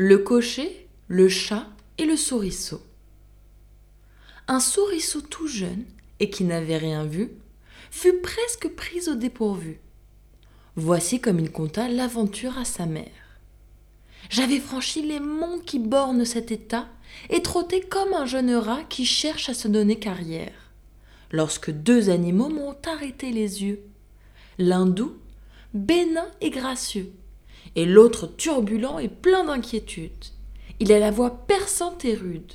le cocher, le chat et le souriceau. Un souriceau tout jeune et qui n'avait rien vu fut presque pris au dépourvu. Voici comme il conta l'aventure à sa mère. J'avais franchi les monts qui bornent cet état et trotté comme un jeune rat qui cherche à se donner carrière, lorsque deux animaux m'ont arrêté les yeux. L'un doux, bénin et gracieux, et l'autre turbulent et plein d'inquiétude. Il a la voix perçante et rude.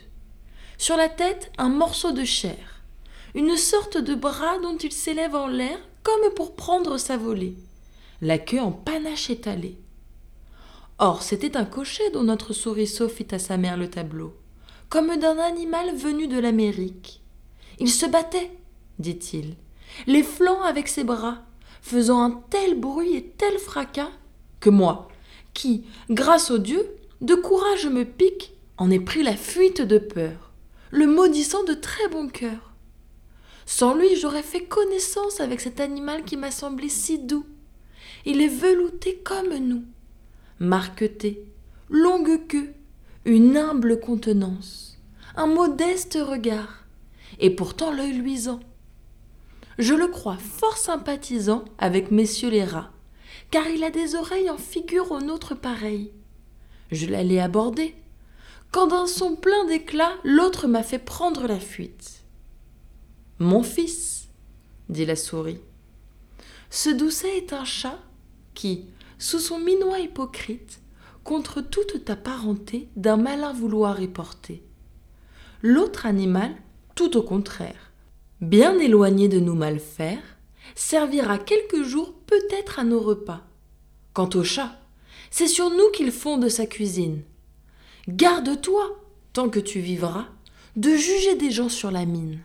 Sur la tête, un morceau de chair, une sorte de bras dont il s'élève en l'air comme pour prendre sa volée, la queue en panache étalée. Or, c'était un cocher dont notre souriceau fit à sa mère le tableau, comme d'un animal venu de l'Amérique. Il se battait, dit-il, les flancs avec ses bras, faisant un tel bruit et tel fracas que moi, qui, grâce au Dieu, de courage me pique, en ai pris la fuite de peur, le maudissant de très bon cœur. Sans lui, j'aurais fait connaissance avec cet animal qui m'a semblé si doux. Il est velouté comme nous, marqueté, longue queue, une humble contenance, un modeste regard, et pourtant l'œil luisant. Je le crois fort sympathisant avec messieurs les rats, car il a des oreilles en figure aux nôtres pareilles. Je l'allais aborder, quand d'un son plein d'éclat, l'autre m'a fait prendre la fuite. Mon fils, dit la souris, ce doucet est un chat qui, sous son minois hypocrite, contre toute ta parenté d'un malin vouloir est porté. L'autre animal, tout au contraire, bien éloigné de nous mal faire, servira quelques jours peut-être à nos repas. Quant au chat, c'est sur nous qu'il fonde sa cuisine. Garde-toi, tant que tu vivras, de juger des gens sur la mine.